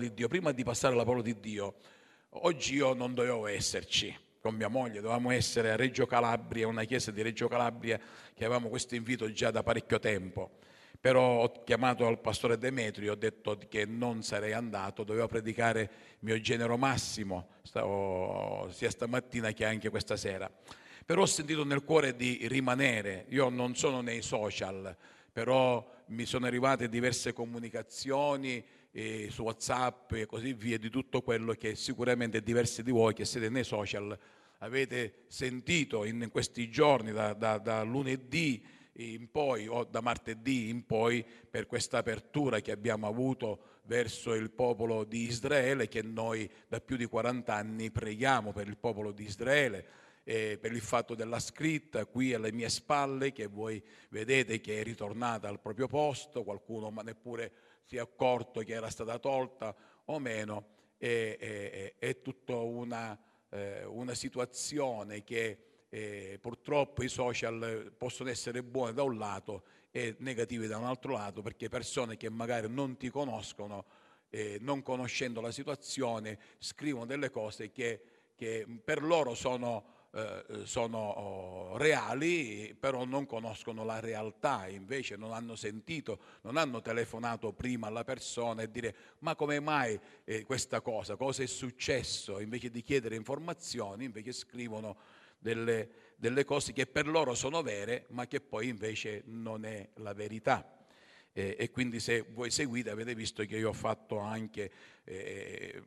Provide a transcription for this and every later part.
di Dio, prima di passare alla parola di Dio, oggi io non dovevo esserci con mia moglie, dovevamo essere a Reggio Calabria, una chiesa di Reggio Calabria che avevamo questo invito già da parecchio tempo. Però ho chiamato al pastore Demetrio, ho detto che non sarei andato, dovevo predicare mio genero massimo, sia stamattina che anche questa sera. Però ho sentito nel cuore di rimanere, io non sono nei social, però mi sono arrivate diverse comunicazioni eh, su WhatsApp e così via di tutto quello che sicuramente diversi di voi che siete nei social avete sentito in questi giorni, da, da, da lunedì in poi o da martedì in poi per questa apertura che abbiamo avuto verso il popolo di Israele che noi da più di 40 anni preghiamo per il popolo di Israele eh, per il fatto della scritta qui alle mie spalle che voi vedete che è ritornata al proprio posto, qualcuno ma neppure si è accorto che era stata tolta o meno, è, è, è tutta una, eh, una situazione che eh, purtroppo i social possono essere buoni da un lato e negativi da un altro lato perché persone che magari non ti conoscono, eh, non conoscendo la situazione, scrivono delle cose che, che per loro sono eh, sono oh, reali, però non conoscono la realtà, invece non hanno sentito, non hanno telefonato prima alla persona e dire ma come mai eh, questa cosa, cosa è successo, invece di chiedere informazioni, invece scrivono delle, delle cose che per loro sono vere, ma che poi invece non è la verità. Eh, e quindi se voi seguite avete visto che io ho fatto anche eh,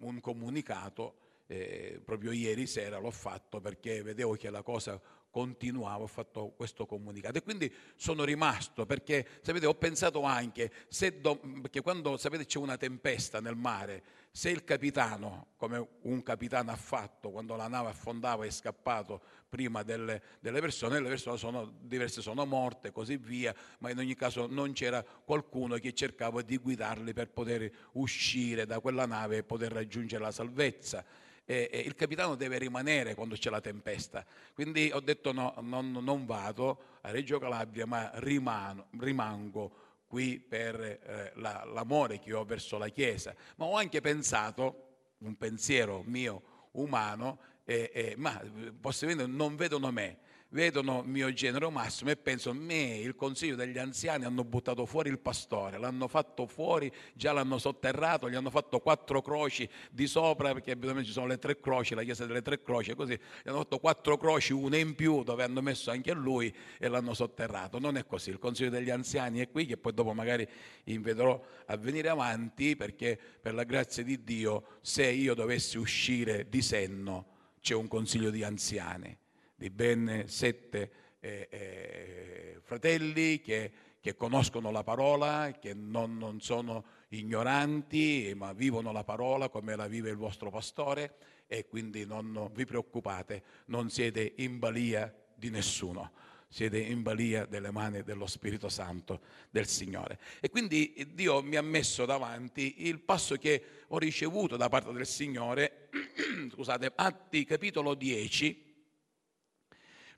un comunicato eh, proprio ieri sera l'ho fatto perché vedevo che la cosa continuava, ho fatto questo comunicato. E quindi sono rimasto perché sapete ho pensato anche se do, perché quando sapete c'è una tempesta nel mare se il capitano come un capitano ha fatto quando la nave affondava è scappato prima delle, delle persone le persone sono diverse sono morte così via ma in ogni caso non c'era qualcuno che cercava di guidarli per poter uscire da quella nave e poter raggiungere la salvezza eh, il capitano deve rimanere quando c'è la tempesta. Quindi ho detto no, non, non vado a Reggio Calabria, ma rimano, rimango qui per eh, la, l'amore che ho verso la Chiesa. Ma ho anche pensato, un pensiero mio umano, eh, eh, ma possibilmente non vedono me vedono mio genero massimo e pensano, me, il consiglio degli anziani hanno buttato fuori il pastore, l'hanno fatto fuori, già l'hanno sotterrato, gli hanno fatto quattro croci di sopra, perché abitualmente ci sono le tre croci, la chiesa delle tre croci, così, gli hanno fatto quattro croci, una in più, dove hanno messo anche lui e l'hanno sotterrato. Non è così, il consiglio degli anziani è qui, che poi dopo magari inviterò a venire avanti, perché per la grazia di Dio, se io dovessi uscire di senno, c'è un consiglio di anziani di ben sette eh, eh, fratelli che, che, conoscono la parola, che non, non, sono ignoranti, ma vivono la parola come la vive il vostro pastore e quindi non vi preoccupate, non siete in balia di nessuno siete in balia delle mani dello Spirito Santo del Signore. E quindi Dio mi ha messo davanti il passo che ho ricevuto da parte del Signore, scusate, Atti capitolo 10,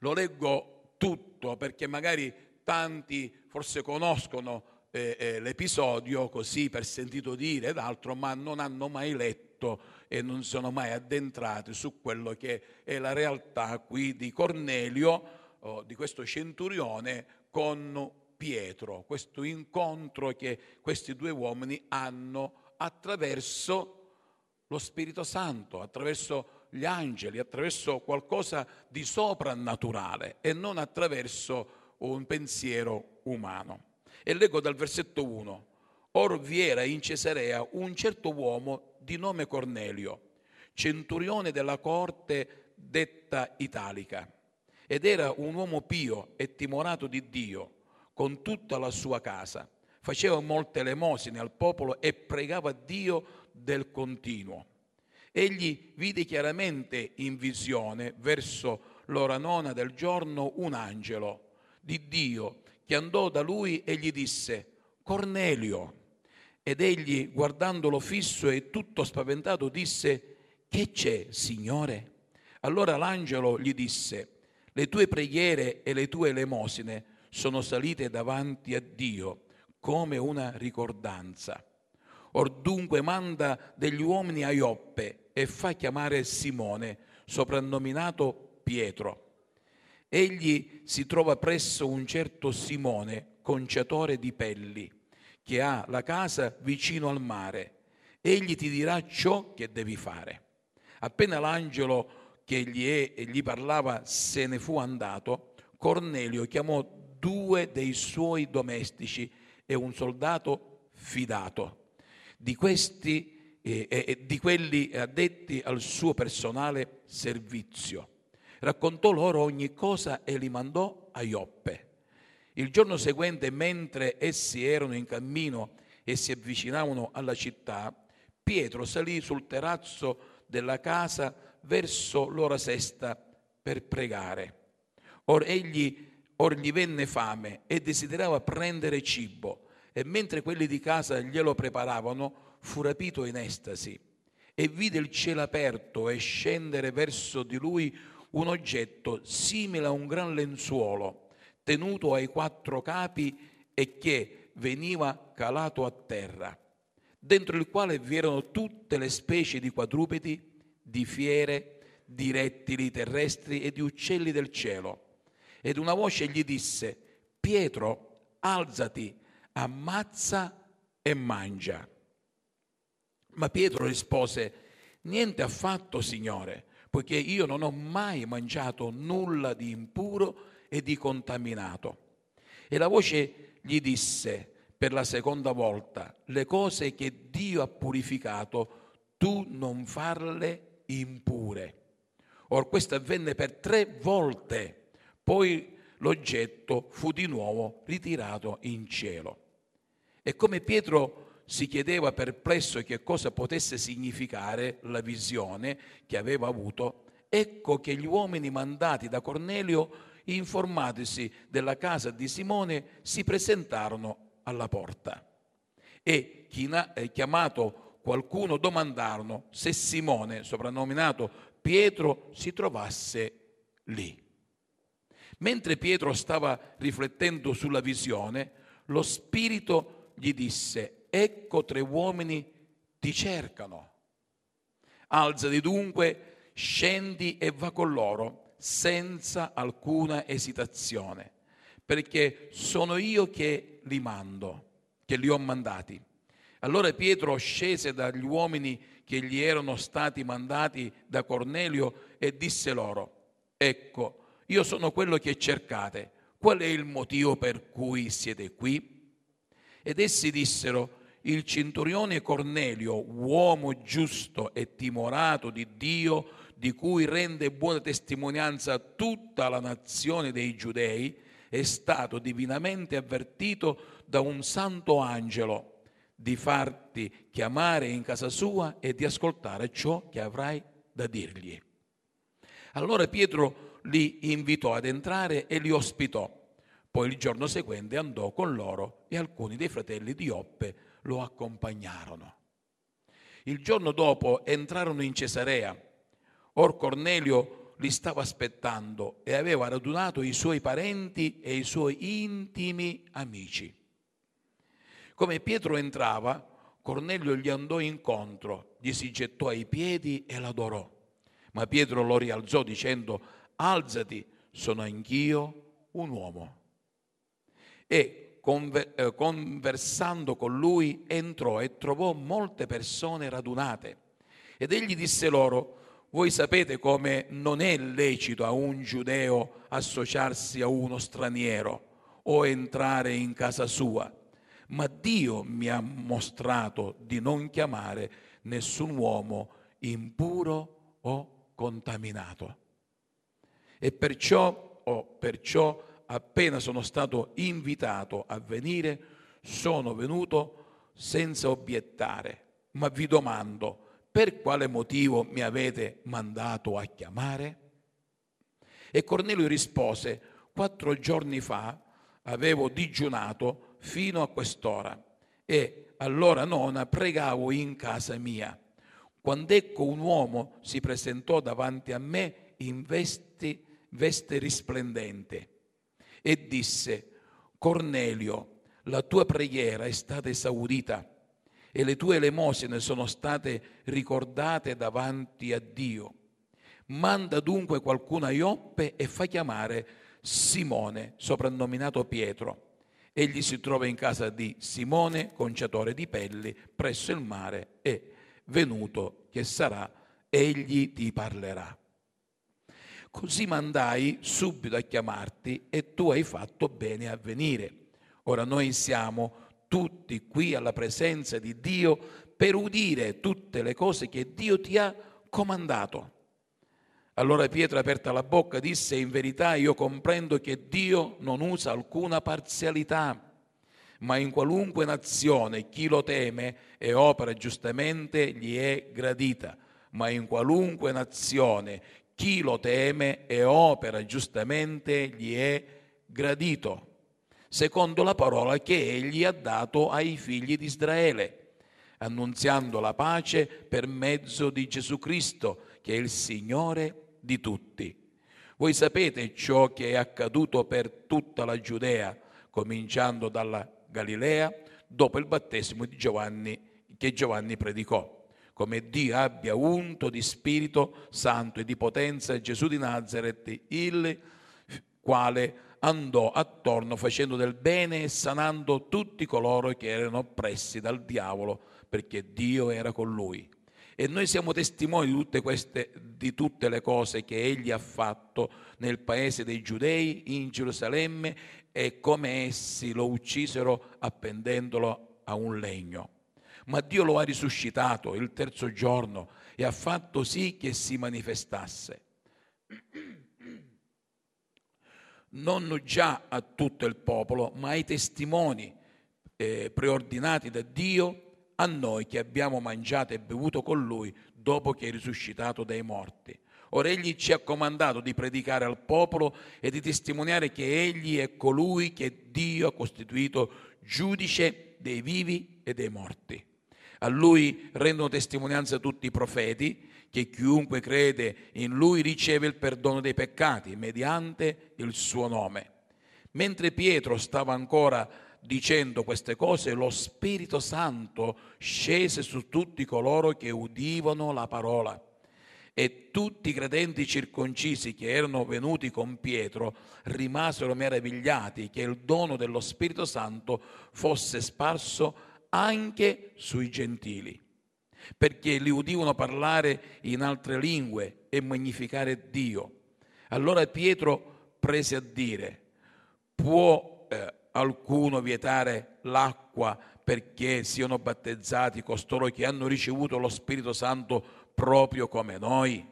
lo leggo tutto perché magari tanti forse conoscono eh, eh, l'episodio così per sentito dire ed altro, ma non hanno mai letto e non sono mai addentrati su quello che è la realtà qui di Cornelio, oh, di questo centurione con Pietro, questo incontro che questi due uomini hanno attraverso lo Spirito Santo, attraverso gli angeli, attraverso qualcosa di soprannaturale e non attraverso un pensiero umano. E leggo dal versetto 1. Or vi era in Cesarea un certo uomo di nome Cornelio, centurione della corte detta italica, ed era un uomo pio e timorato di Dio, con tutta la sua casa. Faceva molte elemosine al popolo e pregava Dio del continuo. Egli vide chiaramente in visione verso l'ora nona del giorno un angelo di Dio che andò da lui e gli disse, Cornelio. Ed egli, guardandolo fisso e tutto spaventato, disse, Che c'è, Signore? Allora l'angelo gli disse, Le tue preghiere e le tue elemosine sono salite davanti a Dio come una ricordanza. Or dunque manda degli uomini a Ioppe e fa chiamare Simone, soprannominato Pietro. Egli si trova presso un certo Simone, conciatore di pelli, che ha la casa vicino al mare. Egli ti dirà ciò che devi fare. Appena l'angelo che gli, è, gli parlava se ne fu andato, Cornelio chiamò due dei suoi domestici e un soldato fidato di questi e eh, eh, di quelli addetti al suo personale servizio. Raccontò loro ogni cosa e li mandò a Ioppe. Il giorno seguente, mentre essi erano in cammino e si avvicinavano alla città, Pietro salì sul terrazzo della casa verso l'ora sesta per pregare. Or egli or gli venne fame e desiderava prendere cibo e mentre quelli di casa glielo preparavano, fu rapito in estasi e vide il cielo aperto e scendere verso di lui un oggetto simile a un gran lenzuolo, tenuto ai quattro capi e che veniva calato a terra, dentro il quale vi erano tutte le specie di quadrupedi, di fiere, di rettili terrestri e di uccelli del cielo. Ed una voce gli disse, Pietro, alzati, ammazza e mangia. Ma Pietro rispose, niente affatto, Signore, poiché io non ho mai mangiato nulla di impuro e di contaminato. E la voce gli disse per la seconda volta, le cose che Dio ha purificato, tu non farle impure. Or questo avvenne per tre volte, poi l'oggetto fu di nuovo ritirato in cielo. E come Pietro si chiedeva perplesso che cosa potesse significare la visione che aveva avuto, ecco che gli uomini mandati da Cornelio, informatisi della casa di Simone, si presentarono alla porta. E chiamato qualcuno domandarono se Simone, soprannominato Pietro, si trovasse lì. Mentre Pietro stava riflettendo sulla visione, lo Spirito gli disse, ecco tre uomini ti cercano. Alzati dunque, scendi e va con loro senza alcuna esitazione, perché sono io che li mando, che li ho mandati. Allora Pietro scese dagli uomini che gli erano stati mandati da Cornelio e disse loro, ecco, io sono quello che cercate, qual è il motivo per cui siete qui? Ed essi dissero, il centurione Cornelio, uomo giusto e timorato di Dio, di cui rende buona testimonianza tutta la nazione dei giudei, è stato divinamente avvertito da un santo angelo di farti chiamare in casa sua e di ascoltare ciò che avrai da dirgli. Allora Pietro li invitò ad entrare e li ospitò poi il giorno seguente andò con loro e alcuni dei fratelli di Oppe lo accompagnarono. Il giorno dopo entrarono in Cesarea. Or Cornelio li stava aspettando e aveva radunato i suoi parenti e i suoi intimi amici. Come Pietro entrava, Cornelio gli andò incontro, gli si gettò ai piedi e l'adorò. Ma Pietro lo rialzò dicendo, alzati, sono anch'io un uomo e eh, conversando con lui entrò e trovò molte persone radunate. Ed egli disse loro, voi sapete come non è lecito a un giudeo associarsi a uno straniero o entrare in casa sua, ma Dio mi ha mostrato di non chiamare nessun uomo impuro o contaminato. E perciò, oh, perciò appena sono stato invitato a venire, sono venuto senza obiettare, ma vi domando, per quale motivo mi avete mandato a chiamare? E Cornelio rispose, quattro giorni fa avevo digiunato fino a quest'ora e all'ora nona pregavo in casa mia. Quando ecco un uomo si presentò davanti a me in vesti, veste risplendente e disse, Cornelio, la tua preghiera è stata esaudita e le tue elemosine sono state ricordate davanti a Dio. Manda dunque qualcuno a Ioppe e fa chiamare Simone, soprannominato Pietro. Egli si trova in casa di Simone, conciatore di pelli, presso il mare, e venuto che sarà, egli ti parlerà. Così mandai subito a chiamarti e tu hai fatto bene a venire. Ora noi siamo tutti qui alla presenza di Dio per udire tutte le cose che Dio ti ha comandato. Allora Pietro, aperta la bocca, disse, in verità io comprendo che Dio non usa alcuna parzialità, ma in qualunque nazione chi lo teme e opera giustamente gli è gradita, ma in qualunque nazione chi lo teme e opera giustamente gli è gradito secondo la parola che egli ha dato ai figli di Israele, annunziando la pace per mezzo di Gesù Cristo, che è il Signore di tutti. Voi sapete ciò che è accaduto per tutta la Giudea, cominciando dalla Galilea, dopo il battesimo di Giovanni, che Giovanni predicò, come Dio abbia unto di Spirito Santo e di potenza Gesù di Nazareth, il quale andò attorno facendo del bene e sanando tutti coloro che erano oppressi dal diavolo, perché Dio era con lui. E noi siamo testimoni di tutte, queste, di tutte le cose che egli ha fatto nel paese dei Giudei, in Gerusalemme, e come essi lo uccisero appendendolo a un legno. Ma Dio lo ha risuscitato il terzo giorno e ha fatto sì che si manifestasse non già a tutto il popolo, ma ai testimoni eh, preordinati da Dio, a noi che abbiamo mangiato e bevuto con lui dopo che è risuscitato dai morti. Ora egli ci ha comandato di predicare al popolo e di testimoniare che egli è colui che Dio ha costituito giudice dei vivi e dei morti. A lui rendono testimonianza tutti i profeti che chiunque crede in lui riceve il perdono dei peccati mediante il suo nome. Mentre Pietro stava ancora dicendo queste cose, lo Spirito Santo scese su tutti coloro che udivano la parola. E tutti i credenti circoncisi che erano venuti con Pietro rimasero meravigliati che il dono dello Spirito Santo fosse sparso anche sui gentili perché li udivano parlare in altre lingue e magnificare Dio. Allora Pietro prese a dire, può eh, qualcuno vietare l'acqua perché siano battezzati costoro che hanno ricevuto lo Spirito Santo proprio come noi?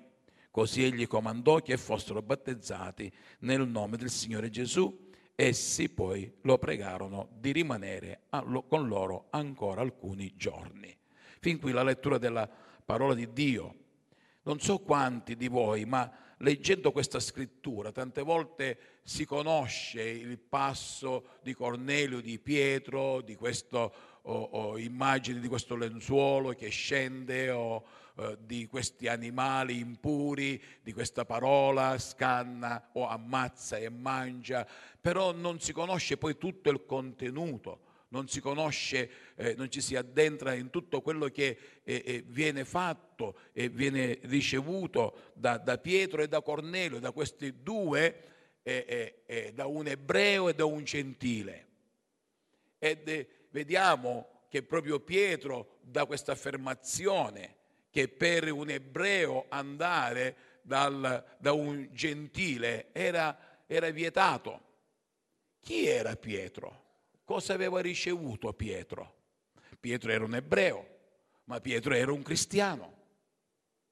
Così egli comandò che fossero battezzati nel nome del Signore Gesù. Essi poi lo pregarono di rimanere con loro ancora alcuni giorni. Fin qui la lettura della parola di Dio. Non so quanti di voi, ma leggendo questa scrittura, tante volte si conosce il passo di Cornelio, di Pietro, di questo o, o immagini di questo lenzuolo che scende o eh, di questi animali impuri, di questa parola scanna o ammazza e mangia, però non si conosce poi tutto il contenuto non si conosce, eh, non ci si addentra in tutto quello che eh, eh, viene fatto e viene ricevuto da, da, Pietro e da Cornelio, da questi due, eh, eh, eh, da un ebreo e da un gentile. Ed vediamo che proprio Pietro dà questa affermazione che per un ebreo andare dal, da un gentile era, era vietato. Chi era Pietro? Cosa aveva ricevuto Pietro? Pietro era un ebreo, ma Pietro era un cristiano.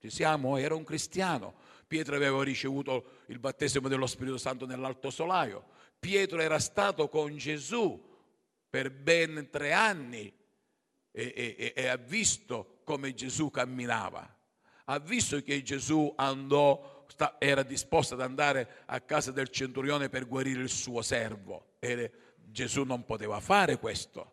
Ci siamo? Era un cristiano. Pietro aveva ricevuto il battesimo dello Spirito Santo nell'alto solaio. Pietro era stato con Gesù per ben tre anni e, e, e ha visto come Gesù camminava. Ha visto che Gesù andò, era disposto ad andare a casa del centurione per guarire il suo servo. Era, Gesù non poteva fare questo,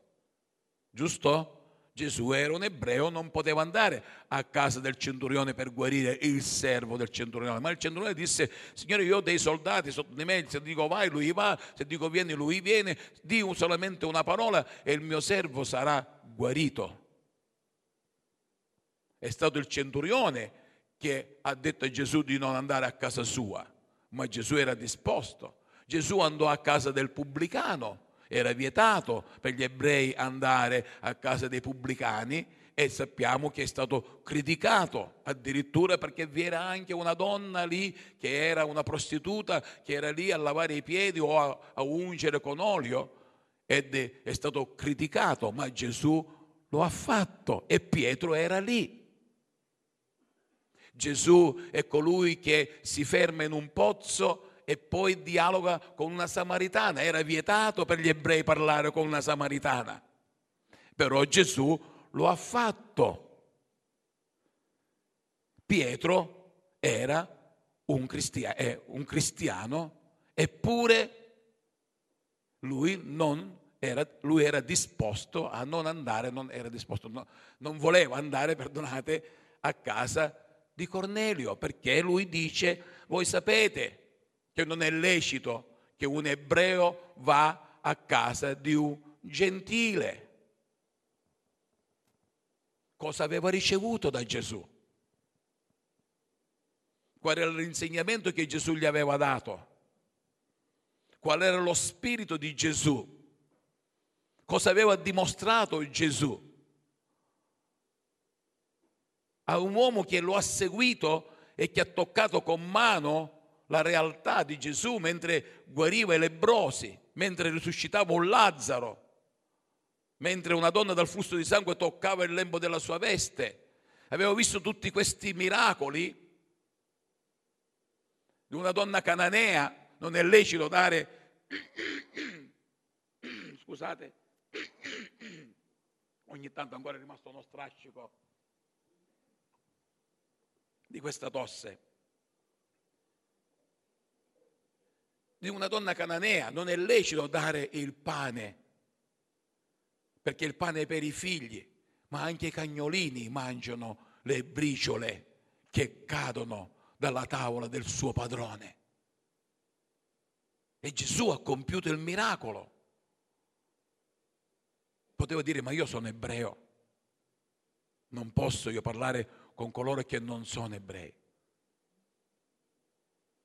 giusto? Gesù era un ebreo, non poteva andare a casa del centurione per guarire il servo del centurione, ma il centurione disse, Signore io ho dei soldati sotto di me, se dico vai lui va, se dico vieni lui viene, di solamente una parola e il mio servo sarà guarito. È stato il centurione che ha detto a Gesù di non andare a casa sua, ma Gesù era disposto. Gesù andò a casa del pubblicano, era vietato per gli ebrei andare a casa dei pubblicani e sappiamo che è stato criticato addirittura perché vi era anche una donna lì che era una prostituta che era lì a lavare i piedi o a, a ungere con olio ed è, è stato criticato, ma Gesù lo ha fatto e Pietro era lì. Gesù è colui che si ferma in un pozzo e poi dialoga con una samaritana. Era vietato per gli ebrei parlare con una samaritana. Però Gesù lo ha fatto. Pietro era un, cristia- è un cristiano, eppure lui era, lui era disposto a non andare, non disposto, no, non voleva andare, perdonate, a casa di Cornelio, perché lui dice, voi sapete che non è lecito che un ebreo va a casa di un gentile. Cosa aveva ricevuto da Gesù, qual era l'insegnamento che Gesù gli aveva dato, qual era lo spirito di Gesù, cosa aveva dimostrato Gesù a un uomo che lo ha seguito e che ha toccato con mano la realtà di Gesù mentre guariva i lebrosi, mentre risuscitava un Lazzaro, mentre una donna dal flusso di sangue toccava il lembo della sua veste. Avevo visto tutti questi miracoli di una donna cananea. Non è lecito dare, scusate, ogni tanto ancora è rimasto uno strascico di questa tosse. Di una donna cananea non è lecito dare il pane perché il pane è per i figli, ma anche i cagnolini mangiano le briciole che cadono dalla tavola del suo padrone. E Gesù ha compiuto il miracolo. Potevo dire, ma io sono ebreo, non posso io parlare con coloro che non sono ebrei.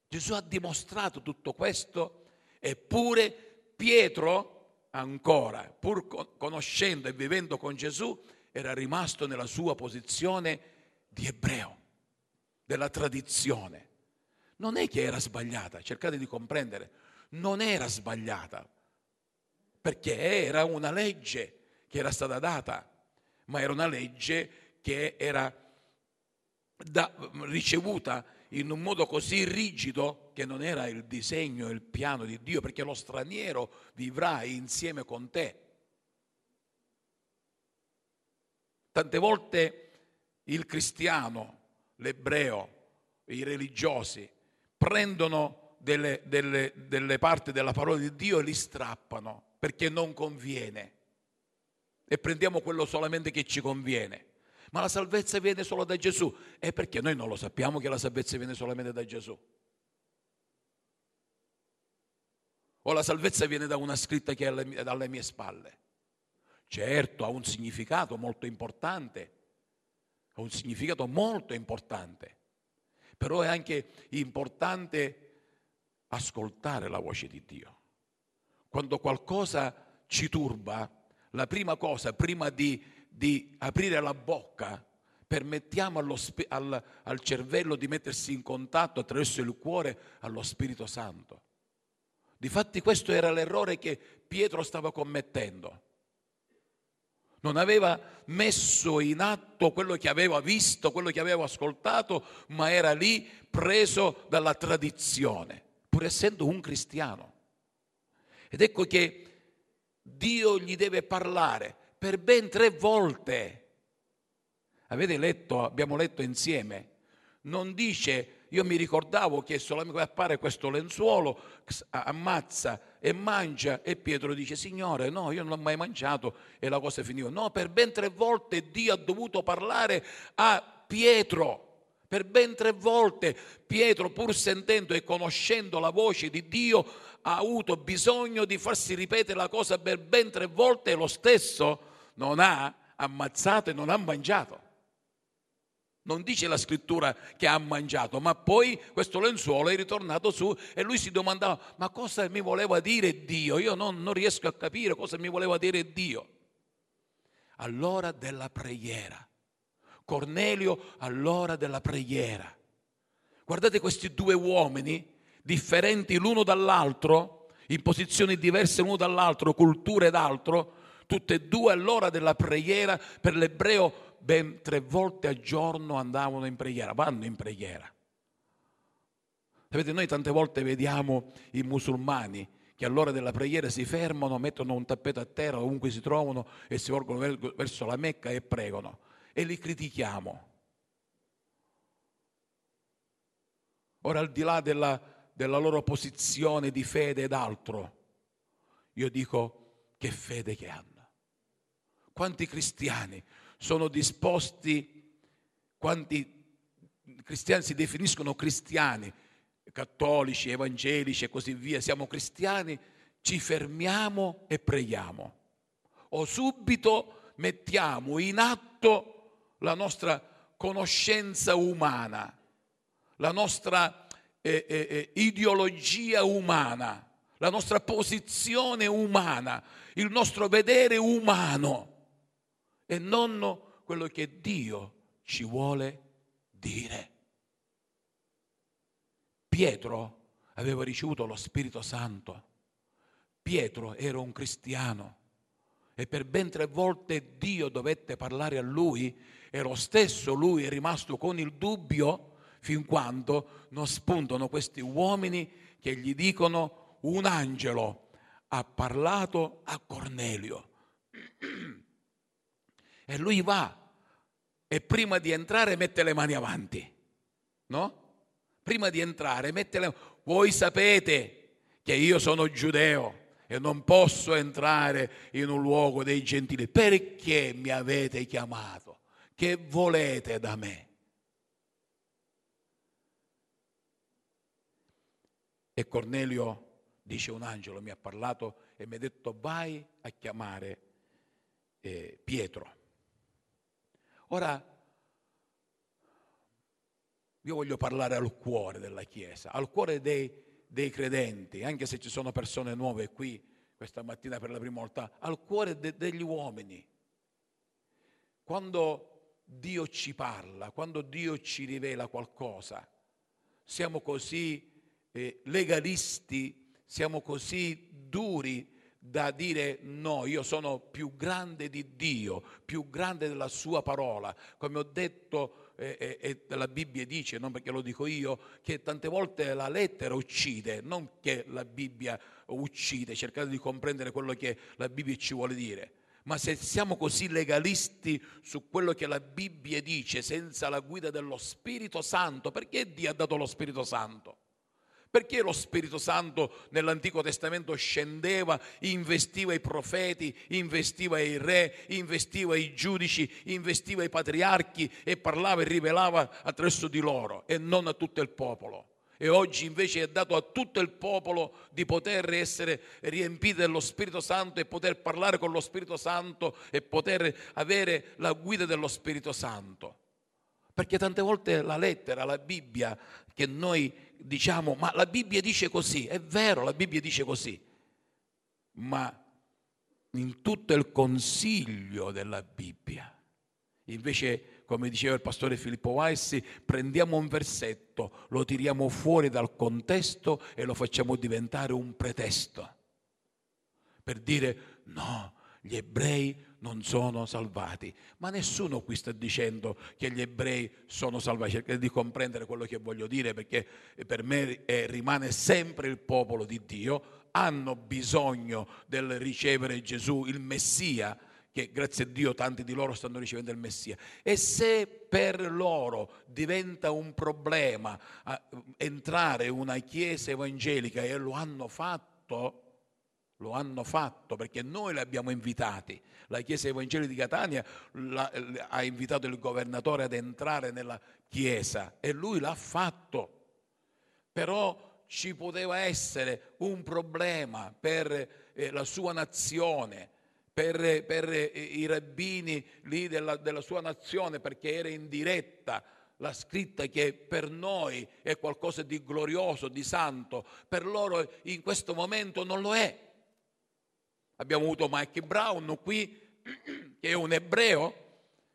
Gesù ha dimostrato tutto questo, eppure Pietro ancora, pur conoscendo e vivendo con Gesù, era rimasto nella sua posizione di ebreo, della tradizione. Non è che era sbagliata, cercate di comprendere, non era sbagliata, perché era una legge che era stata data, ma era una legge che era da, ricevuta in un modo così rigido che non era il disegno il piano di Dio, perché lo straniero vivrà insieme con te. Tante volte il cristiano, l'ebreo, i religiosi prendono delle, delle, delle parti della parola di Dio e li strappano perché non conviene e prendiamo quello solamente che ci conviene ma la salvezza viene solo da Gesù. E perché noi non lo sappiamo che la salvezza viene solamente da Gesù? O la salvezza viene da una scritta che è dalle mie spalle? Certo, ha un significato molto importante, ha un significato molto importante, però è anche importante ascoltare la voce di Dio. Quando qualcosa ci turba, la prima cosa, prima di di aprire la bocca, permettiamo allo, al, al cervello di mettersi in contatto attraverso il cuore allo Spirito Santo. Difatti questo era l'errore che Pietro stava commettendo. Non aveva messo in atto quello che aveva visto, quello che aveva ascoltato, ma era lì preso dalla tradizione, pur essendo un cristiano. Ed ecco che Dio gli deve parlare per ben tre volte. Avete letto, abbiamo letto insieme, non dice, io mi ricordavo che solamente appare questo lenzuolo, ammazza e mangia e Pietro dice, Signore, no, io non l'ho mai mangiato e la cosa finiva. No, per ben tre volte Dio ha dovuto parlare a Pietro. Per ben tre volte Pietro, pur sentendo e conoscendo la voce di Dio, ha avuto bisogno di farsi ripetere la cosa per ben tre volte lo stesso non ha ammazzato e non ha mangiato. Non dice la scrittura che ha mangiato, ma poi questo lenzuolo è ritornato su e lui si domandava, ma cosa mi voleva dire Dio? Io non, non riesco a capire cosa mi voleva dire Dio. All'ora della preghiera. Cornelio all'ora della preghiera. Guardate questi due uomini, differenti l'uno dall'altro, in posizioni diverse l'uno dall'altro, culture ed altro, tutte e due all'ora della preghiera per l'ebreo ben tre volte al giorno andavano in preghiera, vanno in preghiera. Sapete, noi tante volte vediamo i musulmani che all'ora della preghiera si fermano, mettono un tappeto a terra ovunque si trovano e si volgono verso la Mecca e pregano. E li critichiamo. Ora, al di là della, della loro posizione di fede ed altro, io dico che fede che hanno. Quanti cristiani sono disposti, quanti cristiani si definiscono cristiani, cattolici, evangelici e così via, siamo cristiani, ci fermiamo e preghiamo. O subito mettiamo in atto la nostra conoscenza umana, la nostra eh, eh, eh ideologia umana, la nostra posizione umana, il nostro vedere umano e non quello che Dio ci vuole dire. Pietro aveva ricevuto lo Spirito Santo. Pietro era un cristiano e per ben tre volte Dio dovette parlare a lui e lo stesso lui è rimasto con il dubbio fin quando non spuntano questi uomini che gli dicono un angelo ha parlato a Cornelio. E lui va e prima di entrare mette le mani avanti, no? Prima di entrare mette le Voi sapete che io sono giudeo e non posso entrare in un luogo dei gentili. Perché mi avete chiamato? Che volete da me? E Cornelio dice un angelo mi ha parlato e mi ha detto vai a chiamare eh, Pietro. Ora, io voglio parlare al cuore della Chiesa, al cuore dei, dei credenti, anche se ci sono persone nuove qui questa mattina per la prima volta, al cuore de, degli uomini. Quando Dio ci parla, quando Dio ci rivela qualcosa, siamo così eh, legalisti, siamo così duri da dire no, io sono più grande di Dio, più grande della sua parola. Come ho detto, eh, eh, la Bibbia dice, non perché lo dico io, che tante volte la lettera uccide, non che la Bibbia uccide, cercate di comprendere quello che la Bibbia ci vuole dire. Ma se siamo così legalisti su quello che la Bibbia dice senza la guida dello Spirito Santo, perché Dio ha dato lo Spirito Santo? Perché lo Spirito Santo nell'Antico Testamento scendeva, investiva i profeti, investiva i re, investiva i giudici, investiva i patriarchi e parlava e rivelava attraverso di loro e non a tutto il popolo? E oggi invece è dato a tutto il popolo di poter essere riempiti dello Spirito Santo e poter parlare con lo Spirito Santo e poter avere la guida dello Spirito Santo. Perché tante volte la lettera, la Bibbia, che noi diciamo, ma la Bibbia dice così, è vero, la Bibbia dice così, ma in tutto il consiglio della Bibbia, invece, come diceva il pastore Filippo Weissi, prendiamo un versetto, lo tiriamo fuori dal contesto e lo facciamo diventare un pretesto per dire no, gli ebrei non sono salvati. Ma nessuno qui sta dicendo che gli ebrei sono salvati. Cercate di comprendere quello che voglio dire perché per me è, rimane sempre il popolo di Dio. Hanno bisogno del ricevere Gesù, il Messia, che grazie a Dio tanti di loro stanno ricevendo il Messia. E se per loro diventa un problema entrare in una chiesa evangelica e lo hanno fatto, lo hanno fatto perché noi li abbiamo invitati. La Chiesa Evangelica di Catania la, ha invitato il governatore ad entrare nella Chiesa e lui l'ha fatto. Però ci poteva essere un problema per eh, la sua nazione, per, per eh, i rabbini lì della, della sua nazione, perché era in diretta la scritta che per noi è qualcosa di glorioso, di santo, per loro in questo momento non lo è. Abbiamo avuto Mike Brown qui, che è un ebreo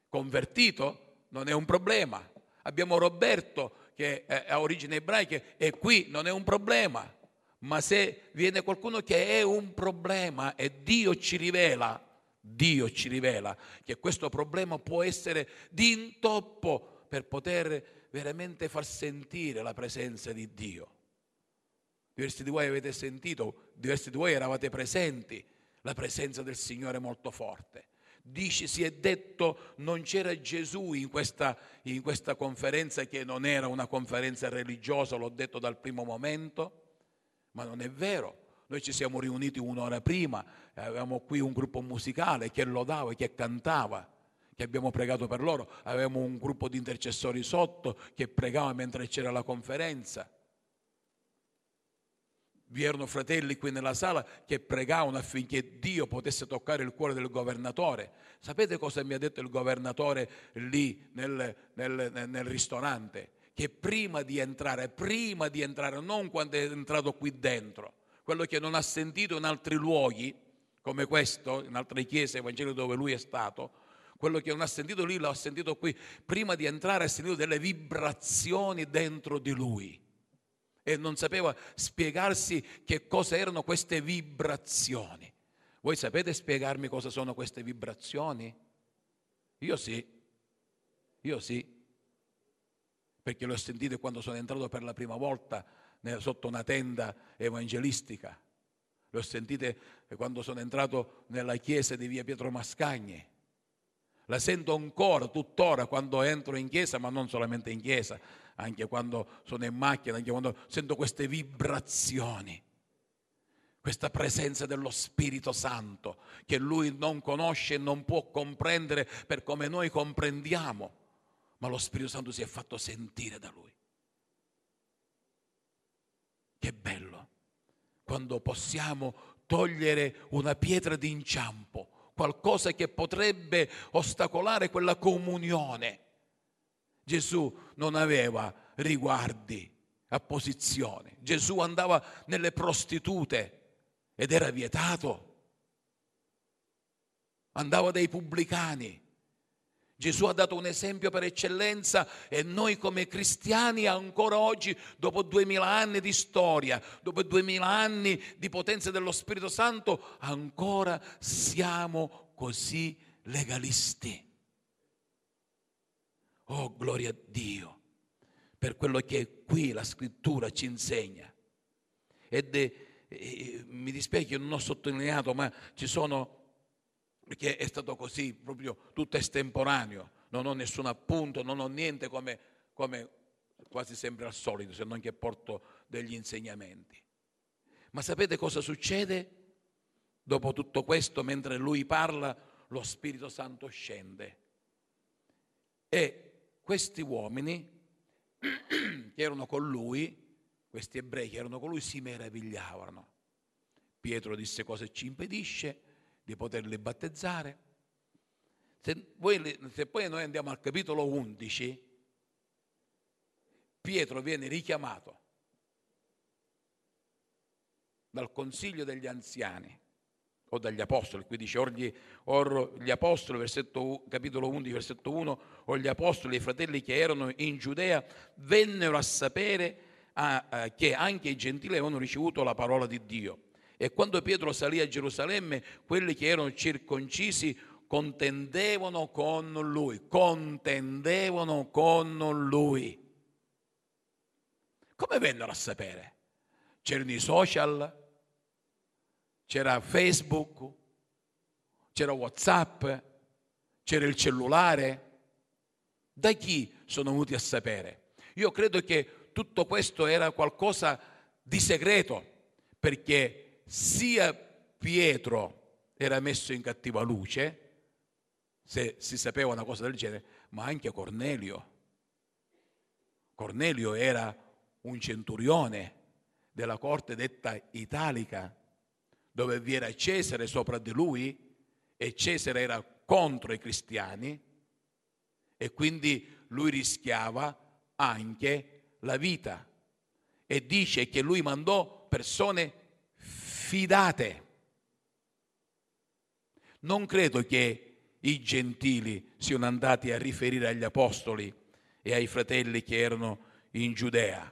convertito, non è un problema. Abbiamo Roberto che ha origini ebraiche e qui non è un problema. Ma se viene qualcuno che è un problema e Dio ci rivela, Dio ci rivela che questo problema può essere di intoppo per poter veramente far sentire la presenza di Dio. Diversi di voi avete sentito, diversi di voi eravate presenti, la presenza del Signore molto forte. Dice, si è detto, non c'era Gesù in questa, in questa conferenza che non era una conferenza religiosa, l'ho detto dal primo momento, ma non è vero. Noi ci siamo riuniti un'ora prima, avevamo qui un gruppo musicale che lodava, che cantava che abbiamo pregato per loro, avevamo un gruppo di intercessori sotto che pregava mentre c'era la conferenza. Vi erano fratelli qui nella sala che pregavano affinché Dio potesse toccare il cuore del governatore. Sapete cosa mi ha detto il governatore lì nel, nel, nel ristorante? Che prima di entrare, prima di entrare, non quando è entrato qui dentro, quello che non ha sentito in altri luoghi, come questo, in altre chiese evangeliche dove lui è stato, quello che non ha sentito lì l'ha sentito qui. Prima di entrare ha sentito delle vibrazioni dentro di lui e non sapeva spiegarsi che cosa erano queste vibrazioni. Voi sapete spiegarmi cosa sono queste vibrazioni? Io sì, io sì, perché le ho sentite quando sono entrato per la prima volta sotto una tenda evangelistica. Le ho sentite quando sono entrato nella chiesa di via Pietro Mascagni la sento ancora, tuttora, quando entro in chiesa, ma non solamente in chiesa, anche quando sono in macchina, anche quando sento queste vibrazioni, questa presenza dello Spirito Santo che lui non conosce e non può comprendere per come noi comprendiamo, ma lo Spirito Santo si è fatto sentire da lui. Che bello quando possiamo togliere una pietra d'inciampo qualcosa che potrebbe ostacolare quella comunione. Gesù non aveva riguardi a posizione. Gesù andava nelle prostitute ed era vietato. Andava dai pubblicani. Gesù ha dato un esempio per eccellenza e noi come cristiani ancora oggi, dopo duemila anni di storia, dopo duemila anni di potenza dello Spirito Santo, ancora siamo così legalisti. Oh, gloria a Dio per quello che qui la scrittura ci insegna. Ed è, eh, mi dispiace che non ho sottolineato, ma ci sono perché è stato così, proprio tutto estemporaneo, non ho nessun appunto, non ho niente come, come quasi sempre al solito, se non che porto degli insegnamenti. Ma sapete cosa succede? Dopo tutto questo, mentre lui parla, lo Spirito Santo scende. E questi uomini che erano con lui, questi ebrei che erano con lui, si meravigliavano. Pietro disse cosa ci impedisce di poterli battezzare. Se, voi, se poi noi andiamo al capitolo 11, Pietro viene richiamato dal consiglio degli anziani o dagli apostoli, qui dice or gli, or gli apostoli, versetto, capitolo 11, versetto 1, o gli apostoli e i fratelli che erano in Giudea vennero a sapere a, a, che anche i gentili avevano ricevuto la parola di Dio. E quando Pietro salì a Gerusalemme, quelli che erano circoncisi contendevano con lui, contendevano con lui. Come vennero a sapere? C'erano i social, c'era Facebook, c'era Whatsapp, c'era il cellulare. Da chi sono venuti a sapere? Io credo che tutto questo era qualcosa di segreto, perché sia Pietro era messo in cattiva luce, se si sapeva una cosa del genere, ma anche Cornelio. Cornelio era un centurione della corte detta italica, dove vi era Cesare sopra di lui e Cesare era contro i cristiani e quindi lui rischiava anche la vita. E dice che lui mandò persone fidate. Non credo che i gentili siano andati a riferire agli apostoli e ai fratelli che erano in Giudea,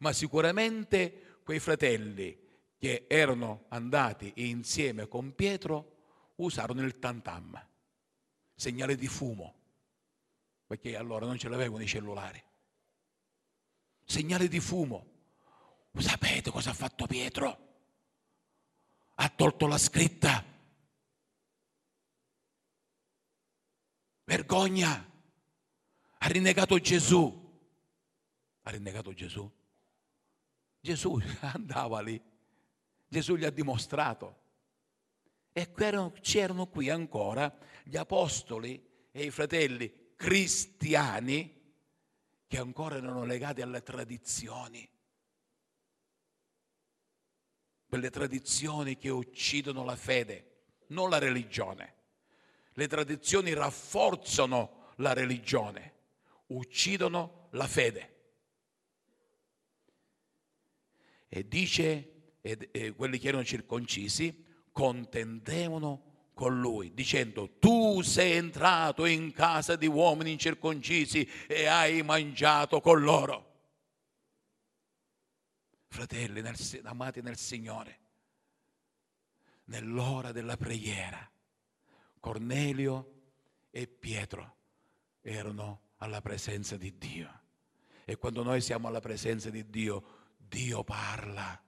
ma sicuramente quei fratelli che erano andati insieme con Pietro usarono il tantam, segnale di fumo, perché allora non ce l'avevano i cellulari. Segnale di fumo. Sapete cosa ha fatto Pietro? Ha tolto la scritta. Vergogna. Ha rinnegato Gesù. Ha rinnegato Gesù. Gesù andava lì. Gesù gli ha dimostrato. E c'erano qui ancora gli apostoli e i fratelli cristiani che ancora erano legati alle tradizioni. Quelle tradizioni che uccidono la fede, non la religione. Le tradizioni rafforzano la religione, uccidono la fede. E dice, e, e quelli che erano circoncisi contendevano con lui, dicendo, tu sei entrato in casa di uomini incirconcisi e hai mangiato con loro. Fratelli nel, amati nel Signore, nell'ora della preghiera, Cornelio e Pietro erano alla presenza di Dio. E quando noi siamo alla presenza di Dio, Dio parla.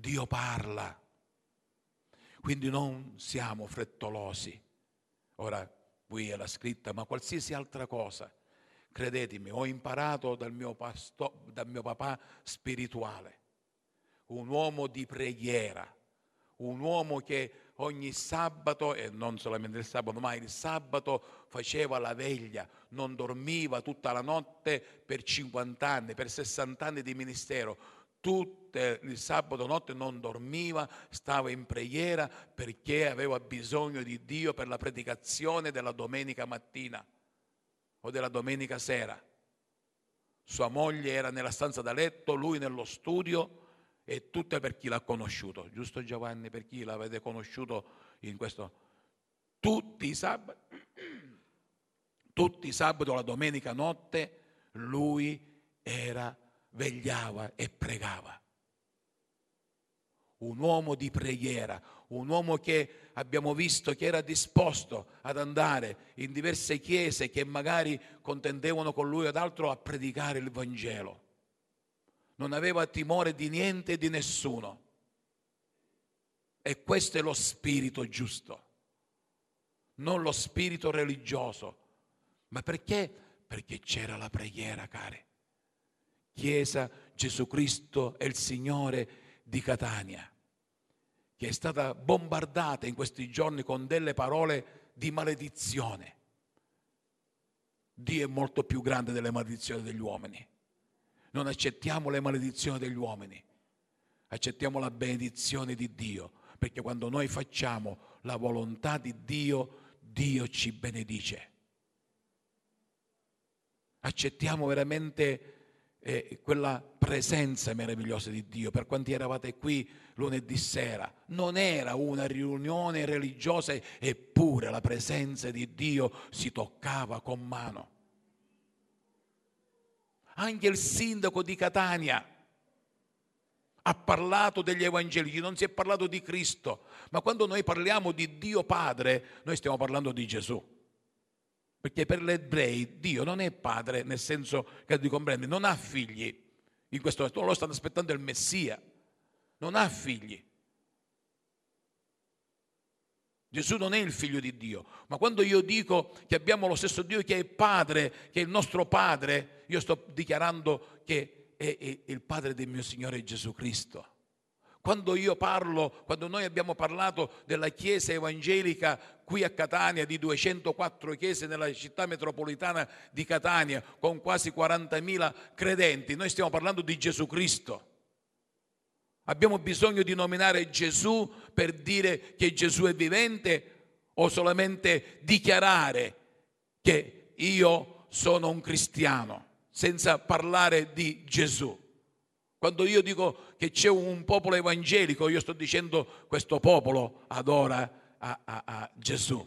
Dio parla. Quindi non siamo frettolosi. Ora, qui è la scritta, ma qualsiasi altra cosa. Credetemi, ho imparato dal mio, pasto, dal mio papà spirituale, un uomo di preghiera, un uomo che ogni sabato, e non solamente il sabato, ma il sabato faceva la veglia, non dormiva tutta la notte per 50 anni, per 60 anni di ministero tutto il sabato notte non dormiva, stava in preghiera perché aveva bisogno di Dio per la predicazione della domenica mattina o della domenica sera. Sua moglie era nella stanza da letto, lui nello studio e tutto per chi l'ha conosciuto, giusto Giovanni? Per chi l'avete conosciuto in questo? Tutti i sabati, tutti i sabati o la domenica notte lui era vegliava e pregava. Un uomo di preghiera, un uomo che abbiamo visto che era disposto ad andare in diverse chiese che magari contendevano con lui ad altro a predicare il Vangelo. Non aveva timore di niente e di nessuno. E questo è lo spirito giusto, non lo spirito religioso. Ma perché? Perché c'era la preghiera, cari. Chiesa Gesù Cristo è il Signore di Catania, che è stata bombardata in questi giorni con delle parole di maledizione. Dio è molto più grande delle maledizioni degli uomini. Non accettiamo le maledizioni degli uomini, accettiamo la benedizione di Dio, perché quando noi facciamo la volontà di Dio, Dio ci benedice. Accettiamo veramente eh, quella presenza meravigliosa di Dio. Per quanti eravate qui lunedì sera, non era una riunione religiosa, eppure la presenza di Dio si toccava con mano. Anche il sindaco di Catania ha parlato degli evangelici, non si è parlato di Cristo, ma quando noi parliamo di Dio Padre, noi stiamo parlando di Gesù. Perché per gli ebrei Dio non è padre, nel senso che di comprendere, non ha figli. In questo momento loro stanno aspettando il Messia. Non ha figli. Gesù non è il figlio di Dio, ma quando io dico che abbiamo lo stesso Dio che è padre, che è il nostro padre, io sto dichiarando che è, il padre del mio Signore Gesù Cristo. Quando io parlo, quando noi abbiamo parlato della Chiesa evangelica qui a Catania, di 204 chiese nella città metropolitana di Catania, con quasi 40.000 credenti, noi stiamo parlando di Gesù Cristo. Abbiamo bisogno di nominare Gesù per dire che Gesù è vivente o solamente dichiarare che io sono un cristiano senza parlare di Gesù. Quando io dico che c'è un popolo evangelico, io sto dicendo questo popolo adora a, a, a Gesù.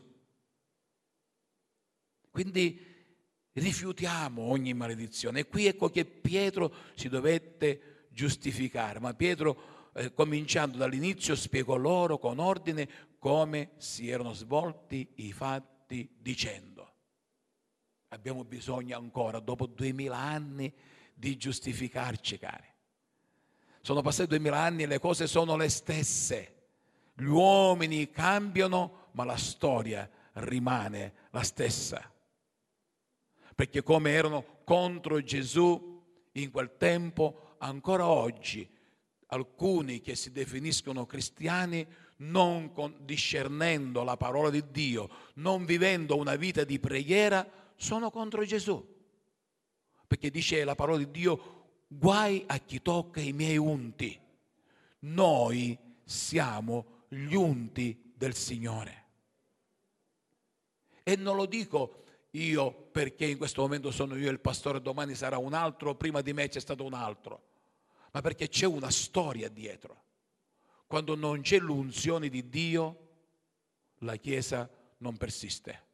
Quindi rifiutiamo ogni maledizione. E qui ecco che Pietro si dovette giustificare, ma Pietro, eh, cominciando dall'inizio, spiegò loro con ordine come si erano svolti i fatti dicendo. Abbiamo bisogno ancora, dopo duemila anni, di giustificarci, cari. Sono passati duemila anni e le cose sono le stesse. Gli uomini cambiano, ma la storia rimane la stessa perché come erano contro Gesù in quel tempo, ancora oggi alcuni che si definiscono cristiani, non discernendo la parola di Dio, non vivendo una vita di preghiera, sono contro Gesù. Perché dice la parola di Dio, guai a chi tocca i miei unti. Noi siamo gli unti del Signore. E non lo dico io perché in questo momento sono io il pastore, domani sarà un altro, prima di me c'è stato un altro, ma perché c'è una storia dietro. Quando non c'è l'unzione di Dio, la Chiesa non persiste.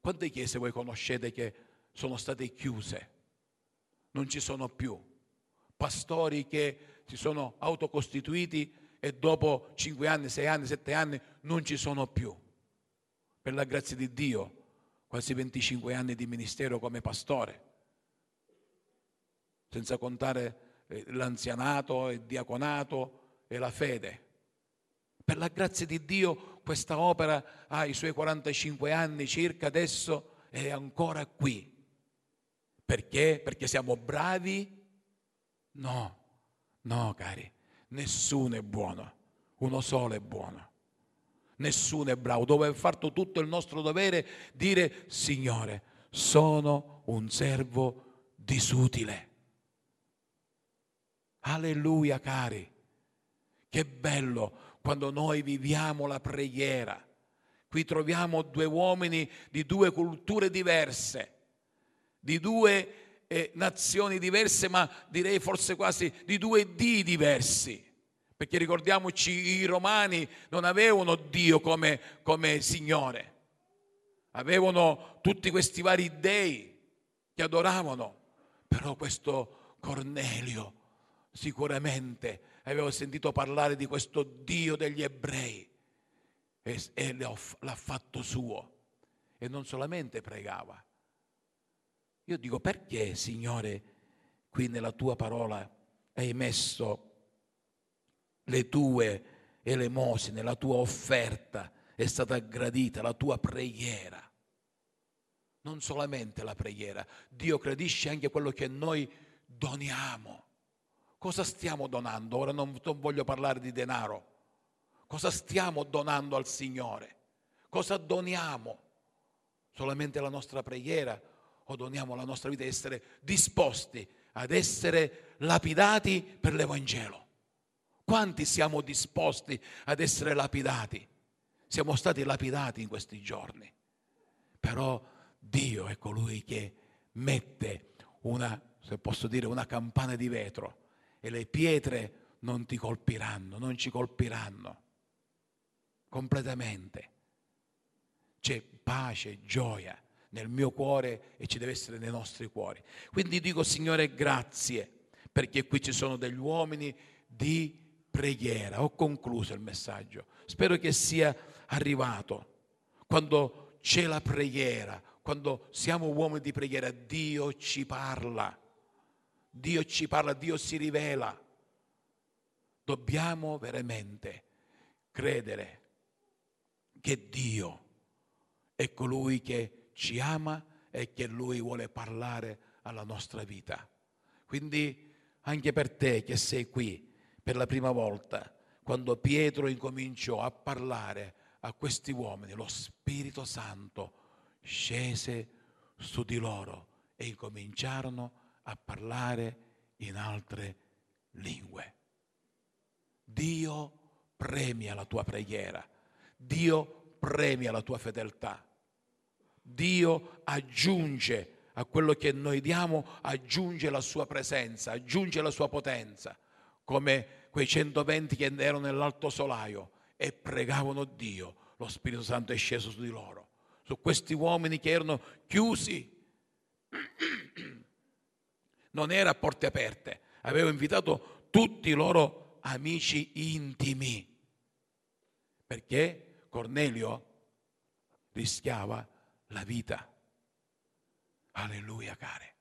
Quante chiese voi conoscete che sono state chiuse? Non ci sono più. Pastori che si sono autocostituiti e dopo 5 anni, 6 anni, 7 anni non ci sono più. Per la grazia di Dio quasi 25 anni di ministero come pastore, senza contare eh, l'anzianato, il diaconato e la fede. Per la grazia di Dio questa opera ha i suoi 45 anni circa adesso è ancora qui. Perché? Perché siamo bravi? No, no cari, nessuno è buono, uno solo è buono nessuno è bravo, dove aver fatto tutto il nostro dovere dire Signore, sono un servo disutile. Alleluia cari, che bello quando noi viviamo la preghiera. Qui troviamo due uomini di due culture diverse, di due eh, nazioni diverse, ma direi forse quasi di due dì diversi. Perché ricordiamoci, i romani non avevano Dio come, come Signore, avevano tutti questi vari dei che adoravano, però questo Cornelio sicuramente aveva sentito parlare di questo Dio degli ebrei e, e l'ha fatto suo e non solamente pregava. Io dico perché, Signore, qui nella tua parola hai messo le tue elemosine, la tua offerta è stata gradita, la tua preghiera. Non solamente la preghiera, Dio gradisce anche quello che noi doniamo. Cosa stiamo donando? Ora non, non voglio parlare di denaro. Cosa stiamo donando al Signore? Cosa doniamo? Solamente la nostra preghiera o doniamo la nostra vita, essere disposti ad essere lapidati per l'Evangelo? Quanti siamo disposti ad essere lapidati? Siamo stati lapidati in questi giorni. Però Dio è colui che mette una, se posso dire, una campana di vetro e le pietre non ti colpiranno, non ci colpiranno completamente. C'è pace, gioia nel mio cuore e ci deve essere nei nostri cuori. Quindi dico Signore grazie perché qui ci sono degli uomini di preghiera. Ho concluso il messaggio. Spero che sia arrivato. Quando c'è la preghiera, quando siamo uomini di preghiera, Dio ci parla. Dio ci parla, Dio si rivela. Dobbiamo veramente credere che Dio è colui che ci ama e che Lui vuole parlare alla nostra vita. Quindi anche per te che sei qui, per la prima volta, quando Pietro incominciò a parlare a questi uomini, lo Spirito Santo scese su di loro e incominciarono a parlare in altre lingue. Dio premia la tua preghiera, Dio premia la tua fedeltà. Dio aggiunge a quello che noi diamo, aggiunge la sua presenza, aggiunge la sua potenza, come quei 120 che erano nell'alto solaio e pregavano Dio, lo Spirito Santo è sceso su di loro, su questi uomini che erano chiusi. Non era a porte aperte, aveva invitato tutti i loro amici intimi, perché Cornelio rischiava la vita. Alleluia, care.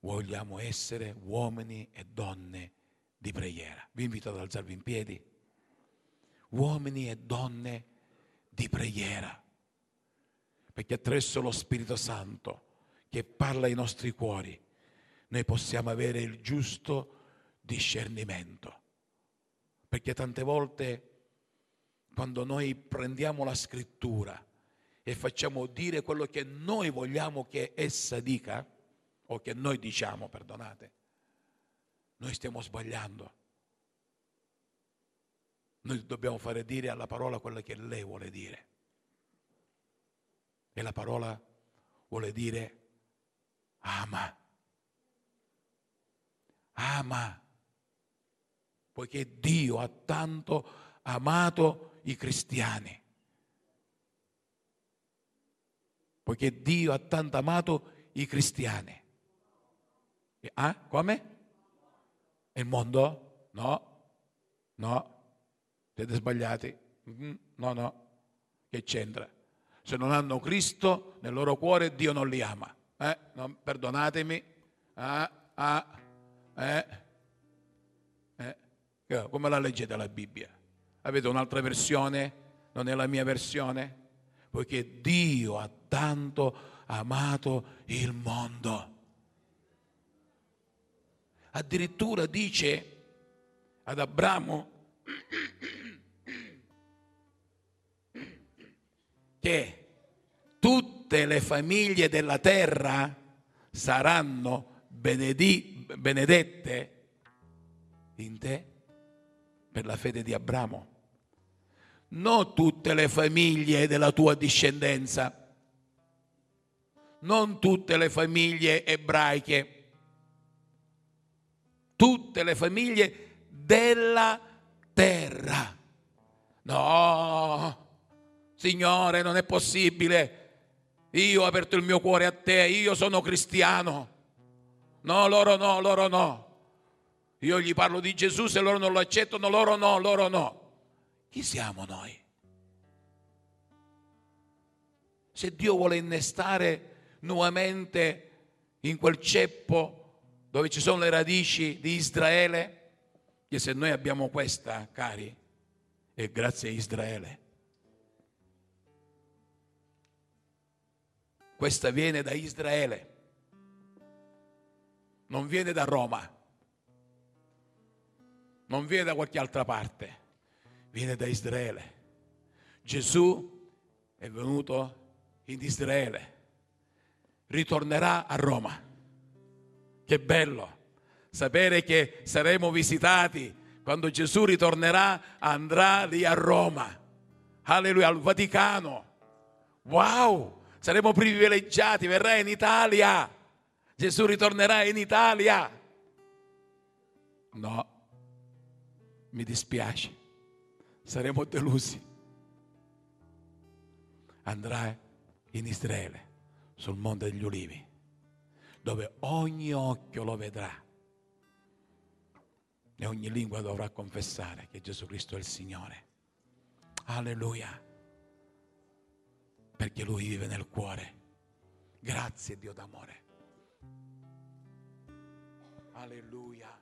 Vogliamo essere uomini e donne di preghiera. Vi invito ad alzarvi in piedi. Uomini e donne di preghiera. Perché attraverso lo Spirito Santo che parla ai nostri cuori, noi possiamo avere il giusto discernimento. Perché tante volte quando noi prendiamo la scrittura e facciamo dire quello che noi vogliamo che essa dica, o che noi diciamo, perdonate, noi stiamo sbagliando. Noi dobbiamo fare dire alla parola quello che lei vuole dire. E la parola vuole dire ama. Ama. Poiché Dio ha tanto amato i cristiani. Poiché Dio ha tanto amato i cristiani. Ah, come? Il mondo? No, no, siete sbagliati. No, no, che c'entra? Se non hanno Cristo nel loro cuore, Dio non li ama. Eh? No, perdonatemi. Ah, ah, eh, eh. Come la leggete la Bibbia? Avete un'altra versione? Non è la mia versione? Poiché Dio ha tanto amato il mondo addirittura dice ad Abramo che tutte le famiglie della terra saranno benedi, benedette in te per la fede di Abramo. Non tutte le famiglie della tua discendenza, non tutte le famiglie ebraiche tutte le famiglie della terra. No, Signore, non è possibile. Io ho aperto il mio cuore a te, io sono cristiano. No, loro no, loro no. Io gli parlo di Gesù, se loro non lo accettano, loro no, loro no. Chi siamo noi? Se Dio vuole innestare nuovamente in quel ceppo dove ci sono le radici di Israele, che se noi abbiamo questa, cari, è grazie a Israele. Questa viene da Israele, non viene da Roma, non viene da qualche altra parte, viene da Israele. Gesù è venuto in Israele, ritornerà a Roma che bello sapere che saremo visitati quando Gesù ritornerà, andrà lì a Roma. Alleluia, al Vaticano. Wow, saremo privilegiati, verrà in Italia. Gesù ritornerà in Italia. No, mi dispiace, saremo delusi. Andrà in Israele, sul Monte degli Ulivi dove ogni occhio lo vedrà e ogni lingua dovrà confessare che Gesù Cristo è il Signore. Alleluia. Perché Lui vive nel cuore. Grazie Dio d'amore. Alleluia.